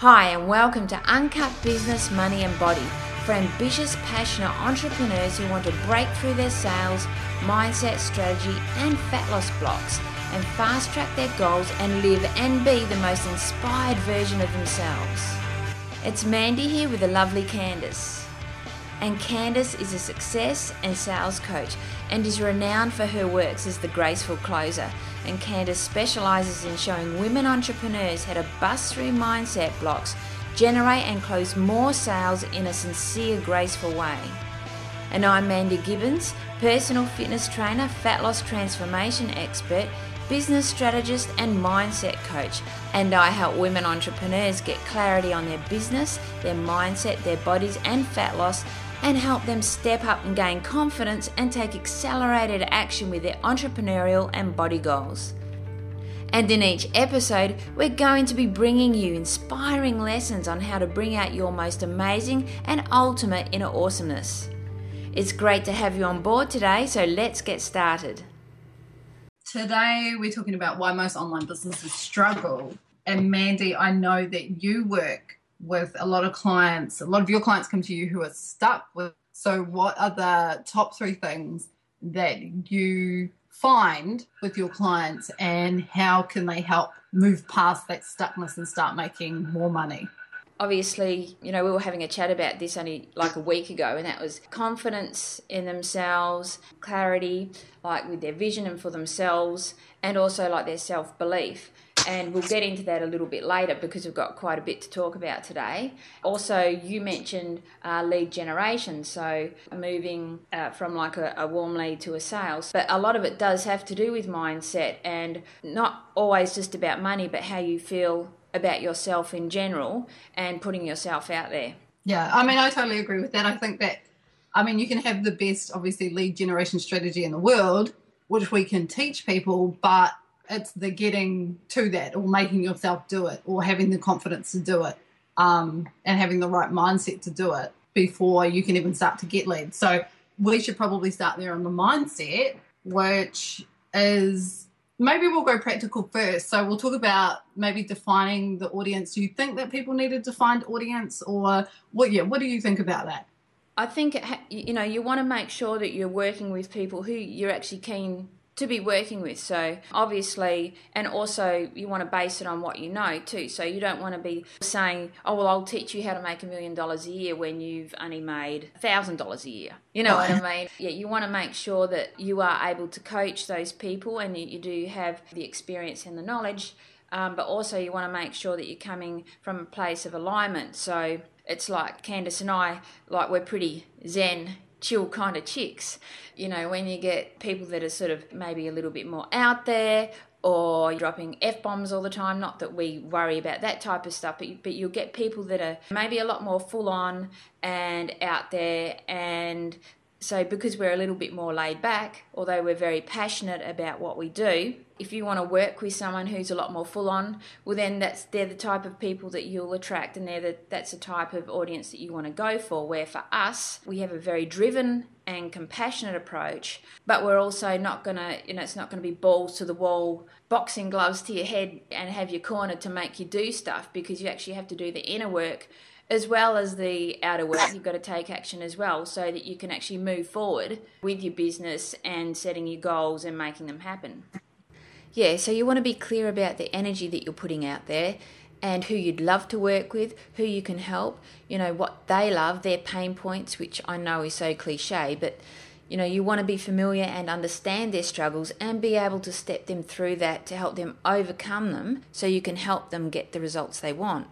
Hi, and welcome to Uncut Business, Money and Body for ambitious, passionate entrepreneurs who want to break through their sales, mindset, strategy, and fat loss blocks and fast track their goals and live and be the most inspired version of themselves. It's Mandy here with the lovely Candice. And Candice is a success and sales coach and is renowned for her works as the graceful closer. And Candice specializes in showing women entrepreneurs how to bust through mindset blocks, generate and close more sales in a sincere, graceful way. And I'm Mandy Gibbons, personal fitness trainer, fat loss transformation expert, business strategist, and mindset coach. And I help women entrepreneurs get clarity on their business, their mindset, their bodies, and fat loss and help them step up and gain confidence and take accelerated action with their entrepreneurial and body goals. And in each episode, we're going to be bringing you inspiring lessons on how to bring out your most amazing and ultimate inner awesomeness. It's great to have you on board today, so let's get started. Today, we're talking about why most online businesses struggle. And Mandy, I know that you work with a lot of clients, a lot of your clients come to you who are stuck with. So, what are the top three things that you find with your clients, and how can they help move past that stuckness and start making more money? obviously, you know, we were having a chat about this only like a week ago, and that was confidence in themselves, clarity, like with their vision and for themselves, and also like their self belief and we'll get into that a little bit later because we've got quite a bit to talk about today. Also, you mentioned uh, lead generation, so moving uh, from like a, a, warm lead to a sales, but a lot of it does have to do with mindset and not always just about money, but how you feel about yourself in general and putting yourself out there. Yeah, I mean, I totally agree with that. I think that, I mean, you can have the best, obviously, lead generation strategy in the world, which we can teach people, but it's the getting to that or making yourself do it or having the confidence to do it um, and having the right mindset to do it before you can even start to get leads. So we should probably start there on the mindset, which is maybe we'll go practical first. So we'll talk about maybe defining the audience. Do you think that people need a defined audience, or what? Yeah, what do you think about that? I think you know you want to make sure that you're working with people who you're actually keen to be working with. So, obviously, and also you want to base it on what you know too. So, you don't want to be saying, oh, well, I'll teach you how to make a million dollars a year when you've only made a thousand dollars a year. You know what I mean? Yeah, you want to make sure that you are able to coach those people and you, you do have the experience and the knowledge. Um, but also, you want to make sure that you're coming from a place of alignment. So, it's like Candice and I, like we're pretty zen chill kind of chicks. You know, when you get people that are sort of maybe a little bit more out there or dropping F bombs all the time. Not that we worry about that type of stuff, but, but you'll get people that are maybe a lot more full on and out there and so, because we're a little bit more laid back, although we're very passionate about what we do, if you want to work with someone who's a lot more full on, well, then that's they're the type of people that you'll attract, and they're the, that's the type of audience that you want to go for. Where for us, we have a very driven and compassionate approach, but we're also not gonna, you know, it's not to be balls to the wall, boxing gloves to your head, and have you cornered to make you do stuff because you actually have to do the inner work as well as the outer work, you've got to take action as well so that you can actually move forward with your business and setting your goals and making them happen. Yeah, so you want to be clear about the energy that you're putting out there and who you'd love to work with, who you can help, you know, what they love, their pain points, which I know is so cliche, but you know, you want to be familiar and understand their struggles and be able to step them through that to help them overcome them so you can help them get the results they want.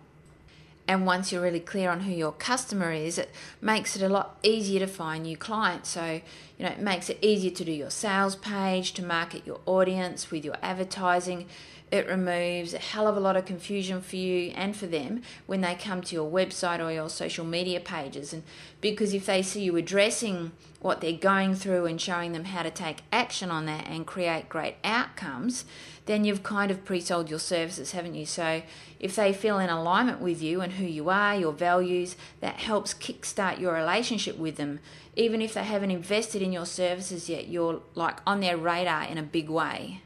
And once you're really clear on who your customer is, it makes it a lot easier to find new clients. So, you know, it makes it easier to do your sales page, to market your audience with your advertising. It removes a hell of a lot of confusion for you and for them when they come to your website or your social media pages. And because if they see you addressing what they're going through and showing them how to take action on that and create great outcomes, then you've kind of pre sold your services, haven't you? So if they feel in alignment with you and who you are, your values, that helps kickstart your relationship with them. Even if they haven't invested in your services yet, you're like on their radar in a big way.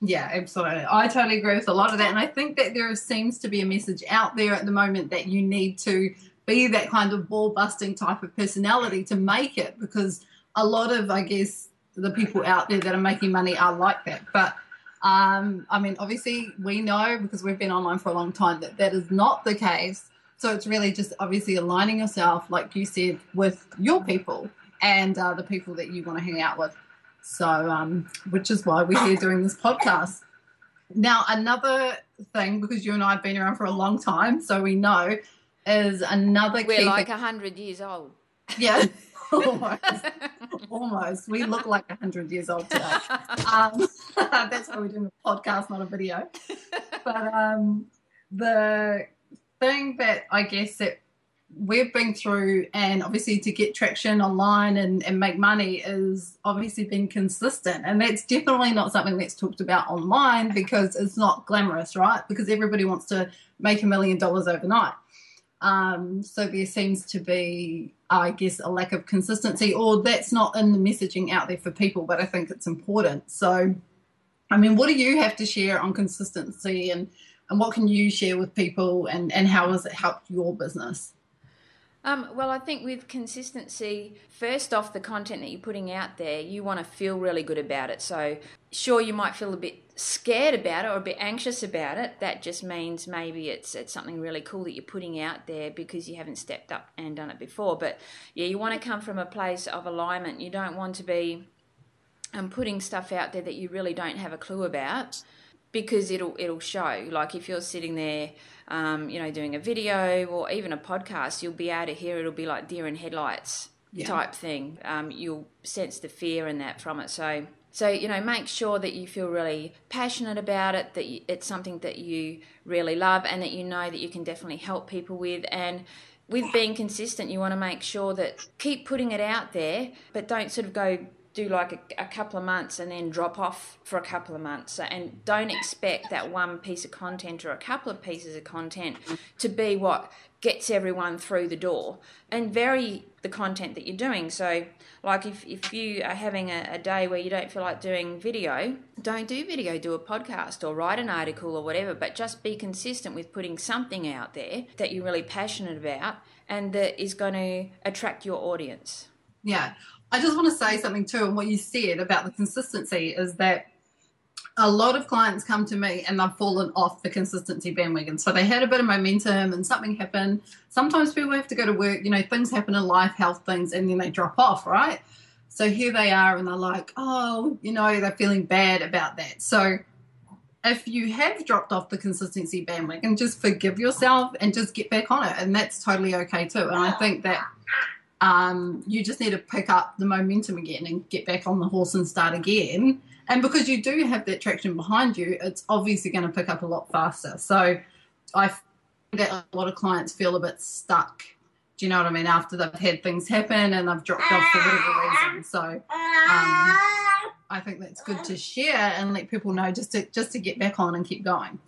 Yeah, absolutely. I totally agree with a lot of that. And I think that there seems to be a message out there at the moment that you need to be that kind of ball busting type of personality to make it because a lot of, I guess, the people out there that are making money are like that. But um, I mean, obviously, we know because we've been online for a long time that that is not the case. So it's really just obviously aligning yourself, like you said, with your people and uh, the people that you want to hang out with. So, um, which is why we're here doing this podcast. Now, another thing, because you and I have been around for a long time, so we know, is another. We're like a hundred years old. Yeah, almost. almost. We look like a hundred years old today. Um, that's why we're doing a podcast, not a video. But um, the thing that I guess that we've been through and obviously to get traction online and, and make money is obviously being consistent and that's definitely not something that's talked about online because it's not glamorous right because everybody wants to make a million dollars overnight um, so there seems to be i guess a lack of consistency or that's not in the messaging out there for people but i think it's important so i mean what do you have to share on consistency and and what can you share with people and and how has it helped your business um, well, I think with consistency, first off, the content that you're putting out there, you want to feel really good about it. So, sure, you might feel a bit scared about it or a bit anxious about it. That just means maybe it's it's something really cool that you're putting out there because you haven't stepped up and done it before. But yeah, you want to come from a place of alignment. You don't want to be um, putting stuff out there that you really don't have a clue about because it'll it'll show. Like if you're sitting there um, you know, doing a video or even a podcast, you'll be able to hear it'll be like deer in headlights yeah. type thing. Um, you'll sense the fear and that from it. So, so you know, make sure that you feel really passionate about it, that it's something that you really love, and that you know that you can definitely help people with. And with being consistent, you want to make sure that keep putting it out there, but don't sort of go do like a, a, couple of months and then drop off for a couple of months. And don't expect that one piece of content or a couple of pieces of content to be what gets everyone through the door. And vary the content that you're doing. So, like if, if you are having a, a day where you don't feel like doing video, don't do video, do a podcast or write an article or whatever, but just be consistent with putting something out there that you're really passionate about and that is going to attract your audience. Yeah. I just want to say something too, and what you said about the consistency is that a lot of clients come to me and they've fallen off the consistency bandwagon. So they had a bit of momentum and something happened. Sometimes people have to go to work, you know, things happen in life, health things, and then they drop off, right? So here they are and they're like, oh, you know, they're feeling bad about that. So if you have dropped off the consistency bandwagon, just forgive yourself and just get back on it. And that's totally okay too. And I think that um, you just need to pick up the momentum again and get back on the horse and start again. And because you do have that traction behind you, it's obviously going to pick up a lot faster. So I that a lot of clients feel a bit stuck. Do you know what I mean? After they've had things happen and they've dropped off for whatever reason. So um, I think that's good to share and let people know just to just to get back on and keep going.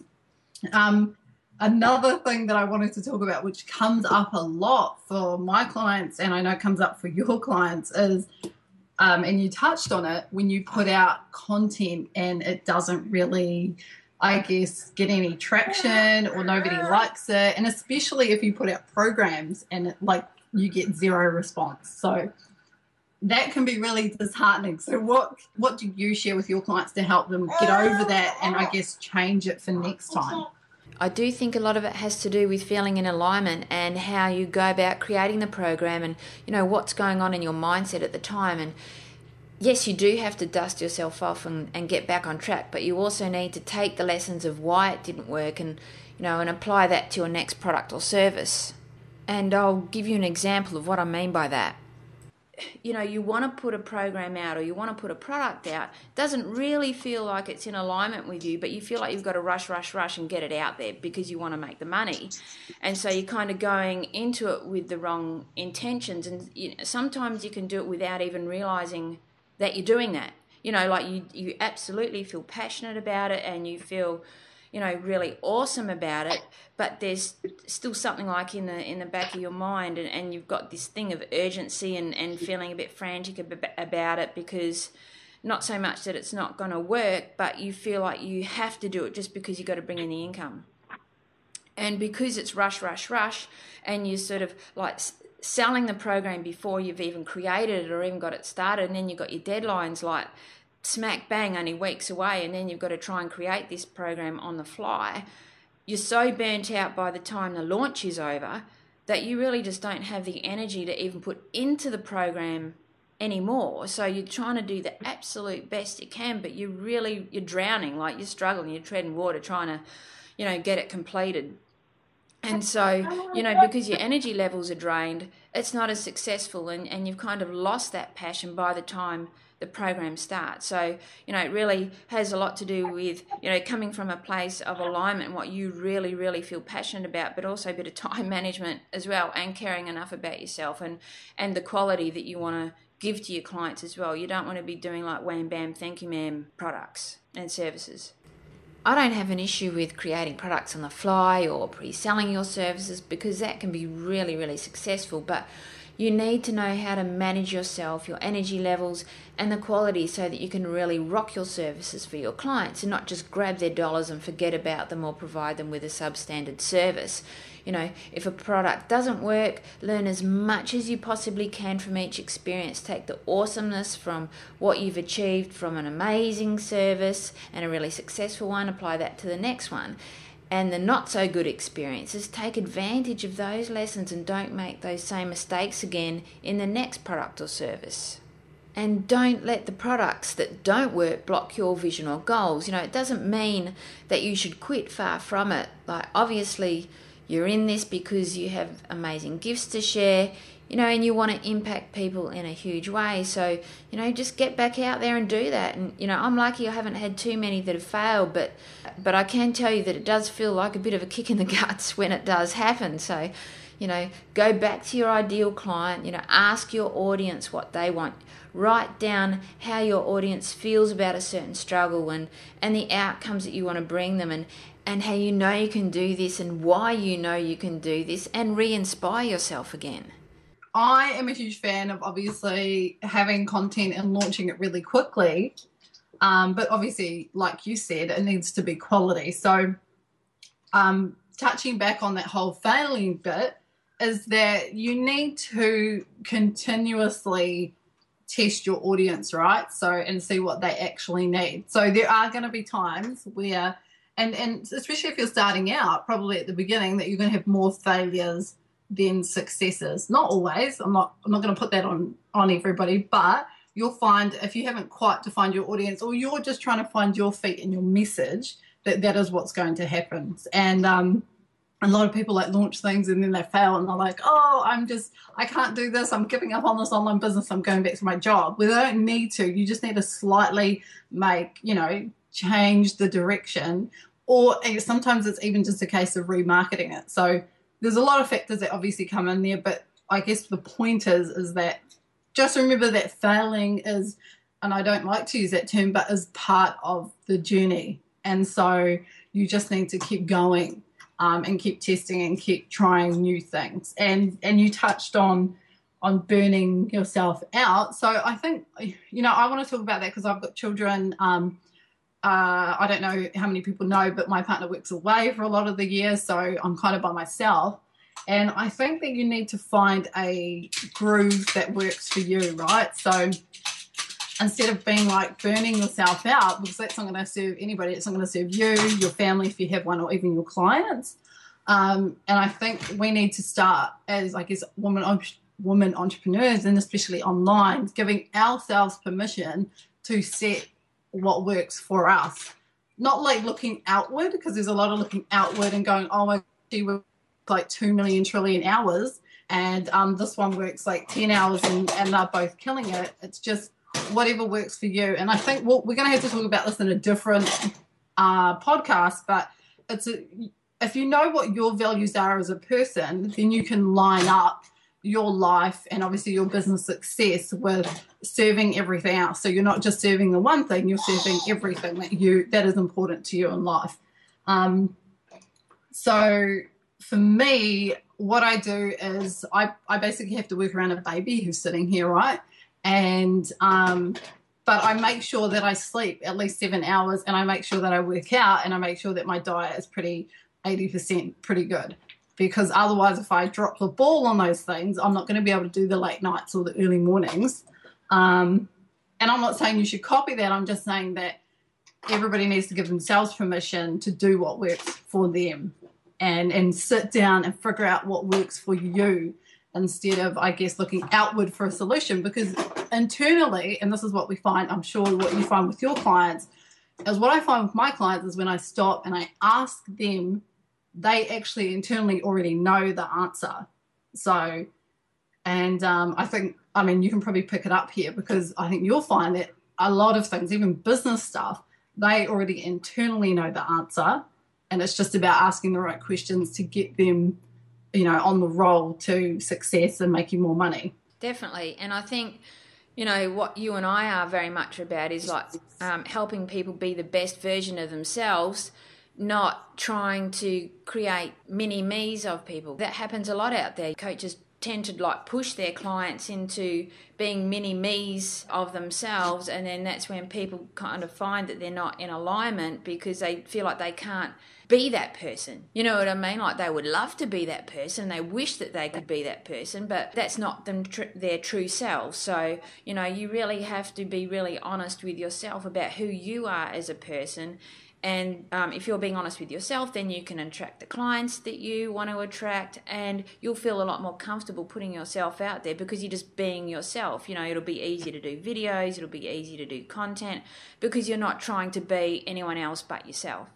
Um, another thing that I wanted to talk about, which comes up a lot for my clients, and I know comes up for your clients, is um, and you touched on it when you put out content and it doesn't really, I guess, get any traction or nobody likes it, and especially if you put out programs and it, like you get zero response. So that can be really disheartening. So what what do you share with your clients to help them get over that and I guess change it for next time? I do think a lot of it has to do with feeling in alignment and how you go about creating the program and you know what's going on in your mindset at the time. And yes you do have to dust yourself off and, and get back on track but you also need to take the lessons of why it didn't work and you know and apply that to your next product or service. And I'll give you an example of what I mean by that you know you want to put a program out or you want to put a product out doesn't really feel like it's in alignment with you but you feel like you've got to rush rush rush and get it out there because you want to make the money. And so you're kind of going into it with the wrong intentions and you know, sometimes you can do it without even realizing that you're doing that. You know like you you absolutely feel passionate about it and you feel you know really awesome about it but there's still something like in the in the back of your mind and, and you've got this thing of urgency and, and feeling a bit frantic about it because not so much that it's not going to work, but you feel like you have to do it just because you've got to bring in the income. And because it's rush, rush, rush, and you sort of like selling the program before you've even created it or even got it started, and then you've got your deadlines like smack bang only weeks away, and then you've got to try and create this program on the fly. You're so burnt out by the time the launch is over that you really just don't have the energy to even put into the program anymore. So you're trying to do the absolute best you can, but you're really you're drowning, like you're struggling, you're treading water trying to, you know, get it completed. And so, you know, because your energy levels are drained, it's not as successful and, and you've kind of lost that passion by the time the program starts. So, you know, it really has a lot to do with, you know, coming from a place of alignment what you really, really feel passionate about, but also a bit of time management as well and caring enough about yourself and, and the quality that you want to give to your clients as well. You don't want to be doing like wham bam, thank you ma'am products and services. I don't have an issue with creating products on the fly or pre selling your services because that can be really, really successful. But you need to know how to manage yourself, your energy levels, and the quality so that you can really rock your services for your clients and not just grab their dollars and forget about them or provide them with a substandard service. You know, if a product doesn't work, learn as much as you possibly can from each experience. Take the awesomeness from what you've achieved from an amazing service and a really successful one, apply that to the next one and the not so good experiences, take advantage of those lessons and don't make those same mistakes again in the next product or service. And don't let the products that don't work block your vision or goals. You know, it doesn't mean that you should quit far from it. Like, obviously, you're in this because you have amazing gifts to share you know, and you want to impact people in a huge way. So, you know, just get back out there and do that. And you know, I'm lucky I haven't had too many that have failed, but but I can tell you that it does feel like a bit of a kick in the guts when it does happen. So, you know, go back to your ideal client, you know, ask your audience what they want. Write down how your audience feels about a certain struggle and and the outcomes that you want to bring them and and how you know you can do this and why you know you can do this and re-inspire yourself again. I am a huge fan of obviously having content and launching it really quickly. Um, but obviously, like you said, it needs to be quality. So, um, touching back on that whole failing bit, is that you need to continuously test your audience, right? So, and see what they actually need. So, there are going to be times where, and, and especially if you're starting out, probably at the beginning, that you're going to have more failures than successes. Not always. I'm not. I'm not going to put that on on everybody, but you'll find if you haven't quite defined your audience, or you're just trying to find your feet and your message, that that is what's going to happen. And um, a lot of people like launch things and then they fail and they're like, oh, I'm just, I can't do this. I'm giving up on this online business. I'm going back to my job. They don't need to. You just need to slightly make, you know, change the direction. Or sometimes it's even just a case of remarketing it. So there's a lot of factors that obviously come in there, but I guess the point is is that just remember that failing is, and I don't like to use that term, but is part of the journey, and so you just need to keep going um, and keep testing and keep trying new things. And and you touched on on burning yourself out. So I think you know I want to talk about that because I've got children. Um, uh, I don't know how many people know, but my partner works away for a lot of the year, so I'm kind of by myself. And I think that you need to find a groove that works for you, right? So instead of being like burning yourself out, because that's not going to serve anybody, it's not going to serve you, your family, if you have one, or even your clients. Um, and I think we need to start as, I guess, women, women entrepreneurs, and especially online, giving ourselves permission to set what works for us. Not like looking outward, because there's a lot of looking outward and going, oh she works like 2 million trillion hours, and um, this one works like 10 hours and, and they're both killing it. It's just whatever works for you. And I think well, we're going to have to talk about this in a different uh, podcast, but it's a, if you know what your values are as a person, then you can line up your life and obviously your business success with serving everything else. So you're not just serving the one thing, you're serving everything that you that is important to you in life. Um, so for me, what I do is I, I basically have to work around a baby who's sitting here, right? And um, but I make sure that I sleep at least seven hours and I make sure that I work out and I make sure that my diet is pretty 80% pretty good. Because otherwise, if I drop the ball on those things, I'm not going to be able to do the late nights or the early mornings. Um, and I'm not saying you should copy that, I'm just saying that everybody needs to give themselves permission to do what works for them and and sit down and figure out what works for you instead of i guess looking outward for a solution because internally and this is what we find i'm sure what you find with your clients is what i find with my clients is when i stop and i ask them they actually internally already know the answer. So and um, i think i mean you can probably pick it up here because i think you'll find that a lot of things even business stuff they already internally know the answer. And it's just about asking the right questions to get them you know on the roll to success and making more money. Definitely. And i think you know what you and i are very much about is like um, helping people be the best version of themselves not trying to create mini me's of people that happens a lot out there coaches tend to like push their clients into being mini me's of themselves and then that's when people kind of find that they're not in alignment because they feel like they can't be that person. You know what I mean? Like they would love to be that person. They wish that they could be that person, but that's not them tr- their true self. So, you know, you really have to be really honest with yourself about who you are as a person. And um, if you're being honest with yourself, then you can attract the clients that you want to attract, and you'll feel a lot more comfortable putting yourself out there because you're just being yourself. You know, it'll be easy to do videos, it'll be easy to do content because you're not trying to be anyone else but yourself.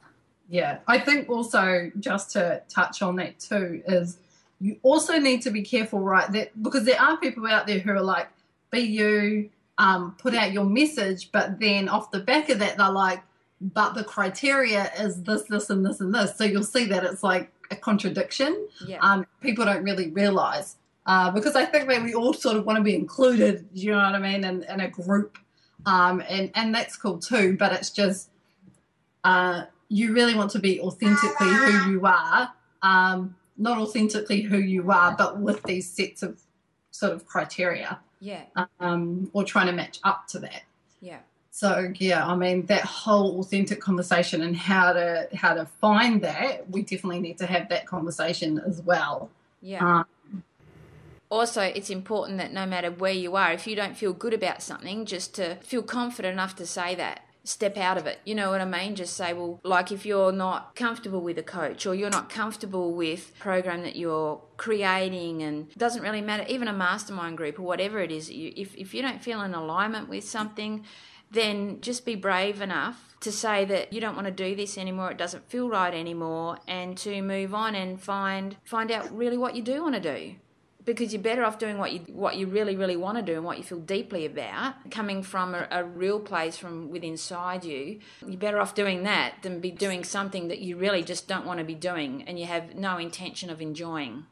Yeah, I think also just to touch on that too is you also need to be careful, right? That because there are people out there who are like, be you, um, put out your message, but then off the back of that, they're like, but the criteria is this, this, and this, and this. So you'll see that it's like a contradiction. Yeah. Um, people don't really realize uh, because I think that we all sort of want to be included. You know what I mean? In, in a group, um, and and that's cool too. But it's just. Uh, you really want to be authentically who you are, um, not authentically who you are, but with these sets of sort of criteria. Yeah. Um, or trying to match up to that. Yeah. So yeah, I mean that whole authentic conversation and how to how to find that, we definitely need to have that conversation as well. Yeah. Um, also, it's important that no matter where you are, if you don't feel good about something, just to feel confident enough to say that step out of it. You know what I mean? Just say, well, like if you're not comfortable with a coach or you're not comfortable with program that you're creating and it doesn't really matter, even a mastermind group or whatever it is, you, if, if you don't feel in alignment with something, then just be brave enough to say that you don't want to do this anymore it doesn't feel right anymore and to move on and find find out really what you do want to do. Because you're better off doing what you what you really really want to do and what you feel deeply about. Coming from a, a, real place from within inside you you're better off doing that than be doing something that you really just don't want to be doing and you have no intention of enjoying.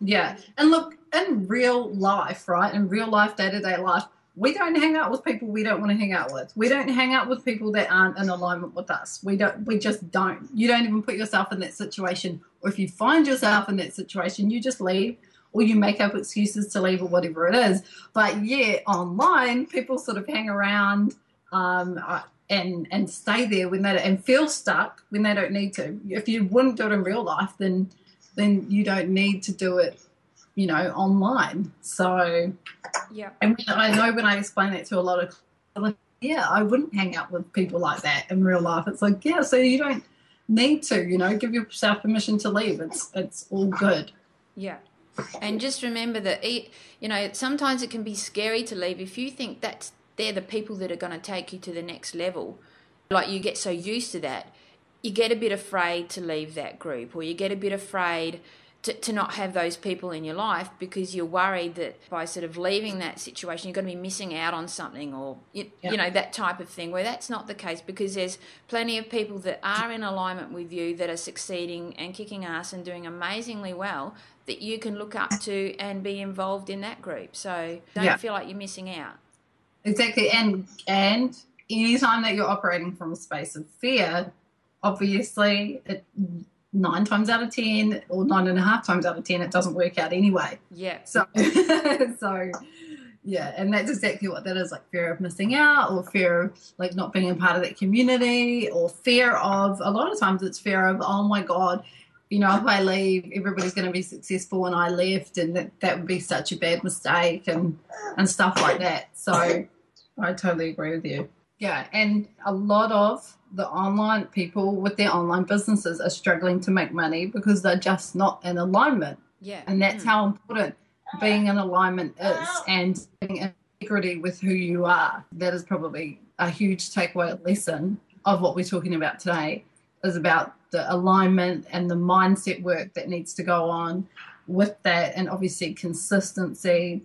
Yeah. And look in real life right in real life day-to-day life we don't hang out with people we don't want to hang out with we don't hang out with people that aren't in alignment with us we don't we just don't you don't even put yourself in that situation or if you find yourself in that situation you just leave or you make up excuses to leave or whatever it is. But yeah, online people sort of hang around um, uh, and and stay there when they and feel stuck when they don't need to. If you wouldn't do it in real life, then then you don't need to do it, you know, online. So yeah, and I know when I explain that to a lot of like, yeah, I wouldn't hang out with people like that in real life. It's like yeah, so you don't need to, you know, give yourself permission to leave. It's it's all good. Yeah. And just remember that, you know, sometimes it can be scary to leave if you think that they're the people that are going to take you to the next level. Like you get so used to that, you get a bit afraid to leave that group, or you get a bit afraid to, to not have those people in your life because you're worried that by sort of leaving that situation, you're going to be missing out on something, or you, you know that type of thing. Where that's not the case because there's plenty of people that are in alignment with you that are succeeding and kicking ass and doing amazingly well that you can look up to and be involved in that group. So don't yeah. feel like you're missing out. Exactly, and and anytime that you're operating from a space of fear, obviously it nine times out of ten or nine and a half times out of ten it doesn't work out anyway yeah so so Yeah, and that's exactly what that is like fear of missing out or fear of like not being a part of that community or fear of a lot of times it's fear of, oh my God, you know, if I leave, everybody's going to be successful and I left and that, that would be such a bad mistake and, and stuff like that. So I totally agree with you. Yeah, and a lot of the online people with their online businesses are struggling to make money because they're just not in alignment. Yeah. And that's Mm. how important being in alignment is and being integrity with who you are. That is probably a huge takeaway lesson of what we're talking about today is about the alignment and the mindset work that needs to go on with that and obviously consistency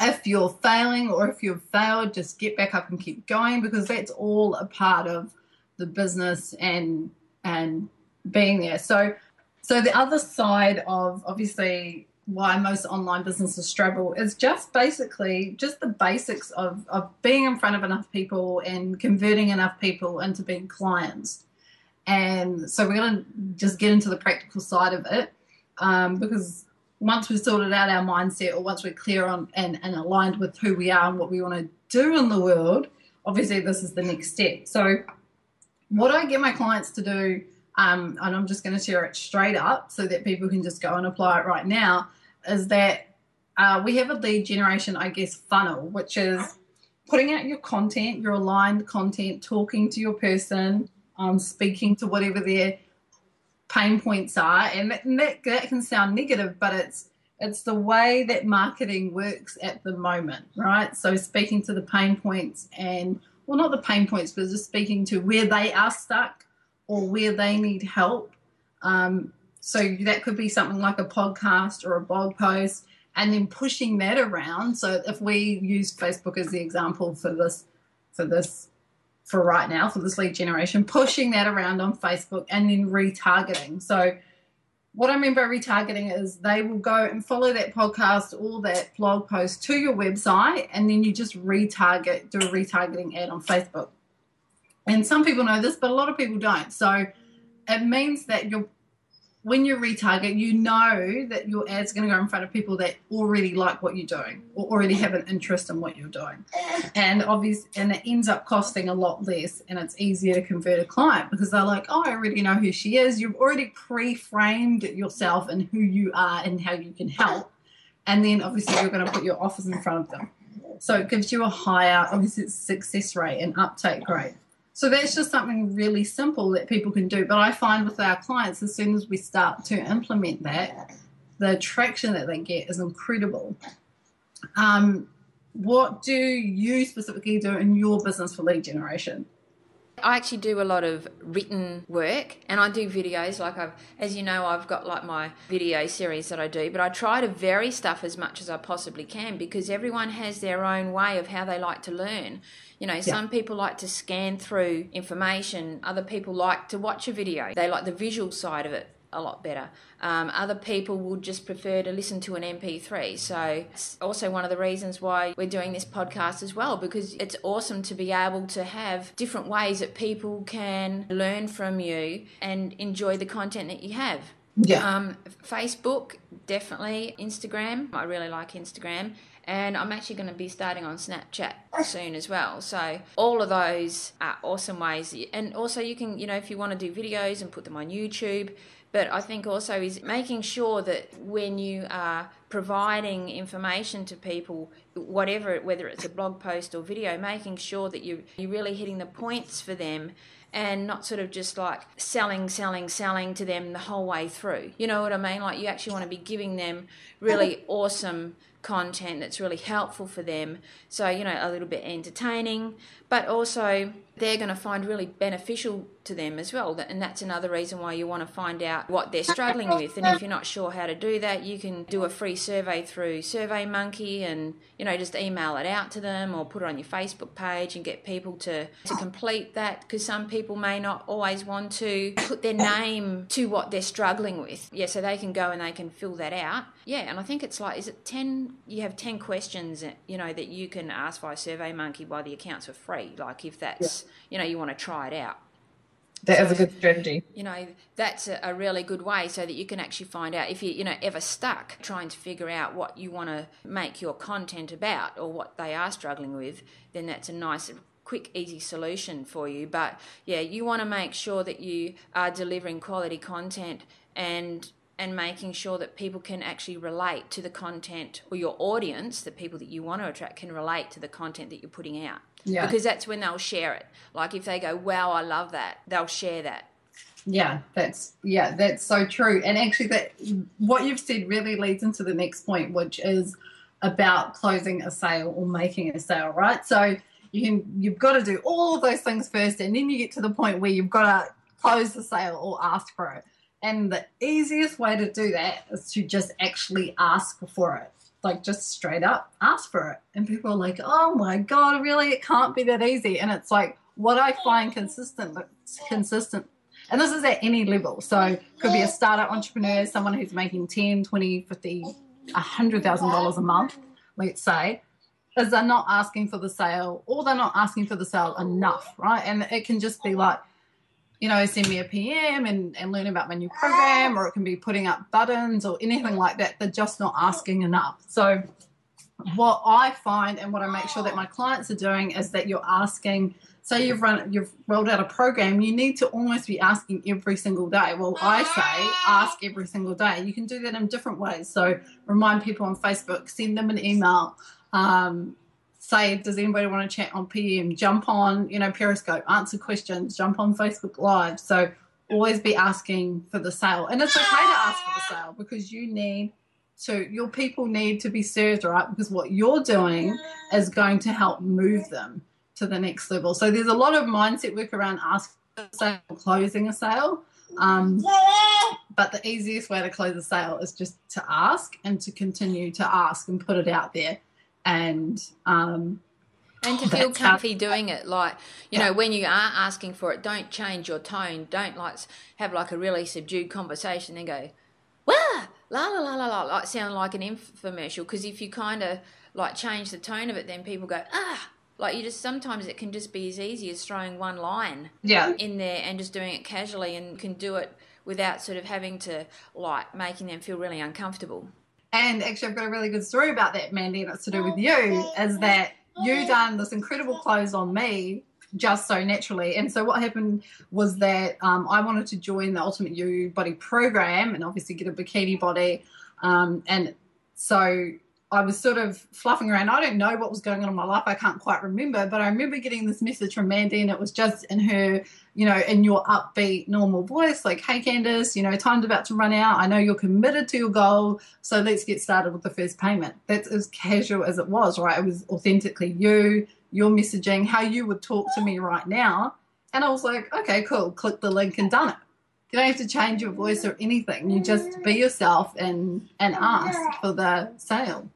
if you're failing or if you've failed, just get back up and keep going because that's all a part of the business and and being there. So so the other side of obviously why most online businesses struggle is just basically just the basics of, of being in front of enough people and converting enough people into being clients. And so we're going to just get into the practical side of it um, because once we've sorted out our mindset or once we're clear on and, and aligned with who we are and what we want to do in the world, obviously this is the next step. So what I get my clients to do, um, and I'm just going to share it straight up so that people can just go and apply it right now, is that uh, we have a lead generation, I guess, funnel, which is putting out your content, your aligned content, talking to your person, um, speaking to whatever their pain points are, and that, and that that can sound negative, but it's it's the way that marketing works at the moment, right? So speaking to the pain points and well, not the pain points, but just speaking to where they are stuck or where they need help. Um, so that could be something like a podcast or a blog post, and then pushing that around. So if we use Facebook as the example for this, for this, for right now, for this lead generation, pushing that around on Facebook and then retargeting. So what I mean by retargeting is they will go and follow that podcast or that blog post to your website, and then you just retarget, do a retargeting ad on Facebook. And some people know this, but a lot of people don't. So it means that you're when you retarget, you know that your ad's going to go in front of people that already like what you're doing or already have an interest in what you're doing. And obviously, and it ends up costing a lot less and it's easier to convert a client because they're like, oh, I already know who she is. You've already pre framed yourself and who you are and how you can help. And then obviously, you're going to put your offers in front of them. So it gives you a higher, obviously, success rate and uptake rate. So that's just something really simple that people can do. But I find with our clients, as soon as we start to implement that, the traction that they get is incredible. Um, what do you specifically do in your business for lead generation? I actually do a lot of written work and I do videos like I've as you know I've got like my video series that I do but I try to vary stuff as much as I possibly can because everyone has their own way of how they like to learn. You know, some people like to scan through information, other people like to watch a video. They like the visual side of it a lot better. Um, other people would just prefer to listen to an MP3. So it's also one of the reasons why we're doing this podcast as well, because it's awesome to be able to have different ways that people can learn from you and enjoy the content that you have. Yeah. Um, Facebook, definitely. Instagram, I really like Instagram. And I'm actually going to be starting on Snapchat soon as well. So all of those are awesome ways. And also you can, you know, if you want to do videos and put them on YouTube. But I think also is making sure that when you are providing information to people, whatever, whether it's a blog post or video, making sure that you you're really hitting the points for them and not sort of just like selling, selling, selling to them the whole way through. You know what I mean? Like you actually want to be giving them really awesome content that's really helpful for them. So, you know, a little bit entertaining, but also they're going to find really beneficial to them as well. And that's another reason why you want to find out what they're struggling with. And if you're not sure how to do that, you can do a free survey through SurveyMonkey and, you know, just email it out to them or put it on your Facebook page and get people to, to complete that because some people may not always want to put their name to what they're struggling with. Yeah, so they can go and they can fill that out. Yeah, and I think it's like, is it 10? You have 10 questions, you know, that you can ask via SurveyMonkey while the accounts are free. Like if that's, you know, you want to try it out. That so, is a good strategy. You know, that's a, a, really good way so that you can actually find out if you, you know, ever stuck trying to figure out what you want to make your content about or what they are struggling with, then that's a nice quick easy solution for you but yeah you want to make sure that you are delivering quality content and and making sure that people can actually relate to the content or your audience the people that you want to attract can relate to the content that you're putting out yeah. Because that's when they'll share it. Like if they go, wow, I love that, they'll share that. Yeah, that's yeah, that's so true. And actually that what you've said really leads into the next point, which is about closing a sale or making a sale, right? So you can you've got to do all of those things first and then you get to the point where you've got to close the sale or ask for it. And the easiest way to do that is to just actually ask for it like just straight up ask for it. And people are like, oh my God, really? It can't be that easy. And it's like what I find consistent, consistent. And this is at any level. So could be a startup entrepreneur, someone who's making 10, 20, 50, $100,000 a month, let's say, is they're not asking for the sale or they're not asking for the sale enough, right? And it can just be like, you know, send me a PM and, and learn about my new program, or it can be putting up buttons or anything like that. They're just not asking enough. So, what I find and what I make sure that my clients are doing is that you're asking. Say you've run, you've rolled out a program. You need to almost be asking every single day. Well, I say ask every single day. You can do that in different ways. So remind people on Facebook, send them an email. Um, say, does anybody want to chat on PM? Jump on, you know, Periscope, answer questions, jump on Facebook Live. So always be asking for the sale. And it's okay to ask for the sale because you need to, your people need to be served, right? Because what you're doing is going to help move them to the next level. So there's a lot of mindset work around asking for sale, closing a sale. Um, but the easiest way to close a sale is just to ask and to continue to ask and put it out there and um, and to feel comfy how, doing it like you yeah. know when you are asking for it don't change your tone. Don't like have like a really subdued conversation and go wah! La la la la la like sound like an infomercial. Because if you kind of like change the tone of it then people go ah! Like you just sometimes it can just be as easy as throwing one line yeah. in there and just doing it casually and can do it without sort of having to like making them feel really uncomfortable and actually, I've got a really good story about that, Mandy, and it's to do with you. Is that you done this incredible close on me just so naturally. And so what happened was that um, I wanted to join the Ultimate You Body program and obviously get a bikini body. Um, and so I was sort of fluffing around. I don't know what was going on in my life. I can't quite remember, but I remember getting this message from Mandy, and it was just in her, you know, in your upbeat, normal voice, like, "Hey, Candice, you know, time's about to run out. I know you're committed to your goal, so let's get started with the first payment." That's as casual as it was, right? It was authentically you, your messaging, how you would talk to me right now, and I was like, "Okay, cool." Click the link and done it. You don't have to change your voice or anything. You just be yourself and and ask for the sale.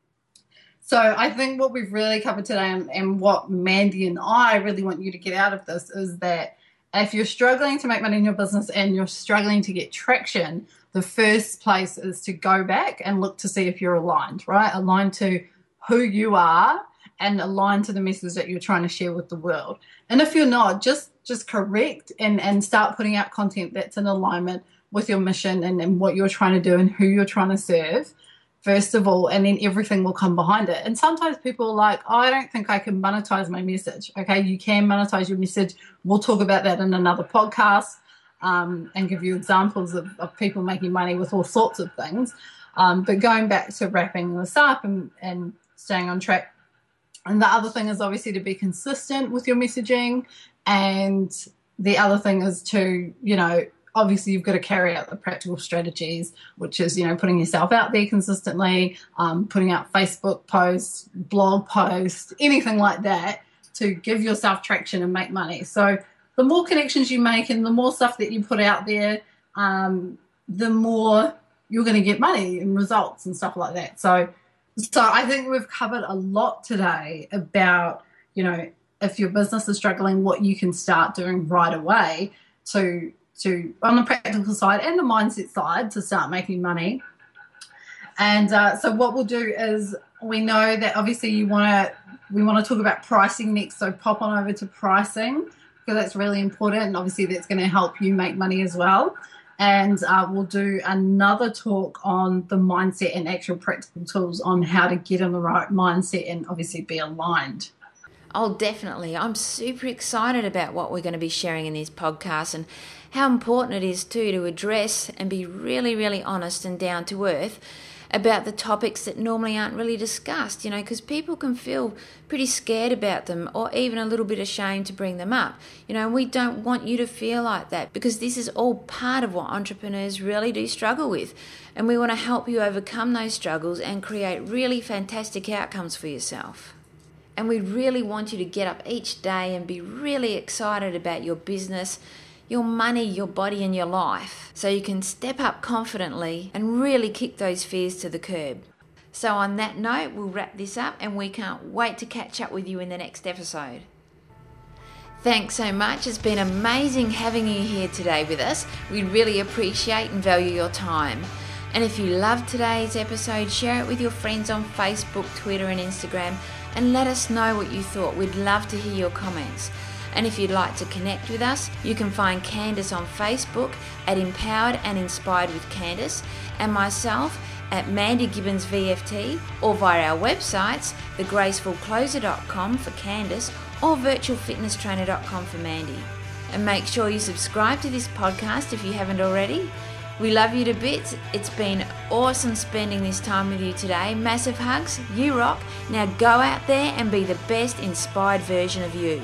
So I think what we've really covered today and, and, what Mandy and I really want you to get out of this is that if you're struggling to make money in your business and you're struggling to get traction, the first place is to go back and look to see if you're aligned, right? Aligned to who you are and aligned to the message that you're trying to share with the world. And if you're not, just just correct and, and start putting out content that's in alignment with your mission and, and what you're trying to do and who you're trying to serve first of all, and then everything will come behind it. And sometimes people are like, oh, I don't think I can monetize my message. Okay, you can monetize your message. We'll talk about that in another podcast um, and give you examples of, of, people making money with all sorts of things. Um, but going back to wrapping this up and, and staying on track. And the other thing is obviously to be consistent with your messaging. And the other thing is to, you know, obviously you've got to carry out the practical strategies, which is, you know, putting yourself out there consistently, um, putting out Facebook posts, blog posts, anything like that to give yourself traction and make money. So the more connections you make and the more stuff that you put out there, um, the more you're going to get money and results and stuff like that. So, so I think we've covered a lot today about, you know, if your business is struggling, what you can start doing right away to to on the practical side and the mindset side to start making money. And uh, so what we'll do is we know that obviously you want to we want to talk about pricing next. So pop on over to pricing because that's really important. And obviously, that's going to help you make money as well. And uh, we'll do another talk on the mindset and actual practical tools on how to get in the right mindset and obviously be aligned. Oh, definitely. I'm super excited about what we're going to be sharing in this podcast and how important it is, too, to address and be really, really honest and down to earth about the topics that normally aren't really discussed, you know, because people can feel pretty scared about them or even a little bit ashamed to bring them up. You know, we don't want you to feel like that because this is all part of what entrepreneurs really do struggle with. And we want to help you overcome those struggles and create really fantastic outcomes for yourself. And we really want you to get up each day and be really excited about your business your money, your body, and your life so you can step up confidently and really kick those fears to the curb. So, on that note, we'll wrap this up and we can't wait to catch up with you in the next episode. Thanks so much. It's been amazing having you here today with us. We really appreciate and value your time. And if you loved today's episode, share it with your friends on Facebook, Twitter, and Instagram and let us know what you thought. We'd love to hear your comments. And if you'd like to connect with us, you can find Candice on Facebook at Empowered and Inspired with Candice and myself at Mandy Gibbons VFT or via our websites, thegracefulcloser.com for Candice or virtualfitnesstrainer.com for Mandy. And make sure you subscribe to this podcast if you haven't already. We love you to bits. It's been awesome spending this time with you today. Massive hugs. You rock. Now go out there and be the best inspired version of you.